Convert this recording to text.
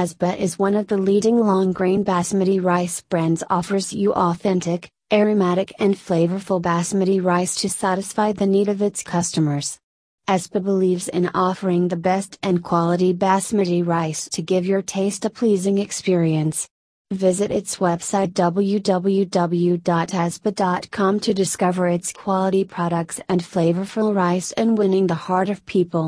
Asbah is one of the leading long grain basmati rice brands offers you authentic, aromatic and flavorful basmati rice to satisfy the need of its customers. Asbah believes in offering the best and quality basmati rice to give your taste a pleasing experience. Visit its website www.asbah.com to discover its quality products and flavorful rice and winning the heart of people.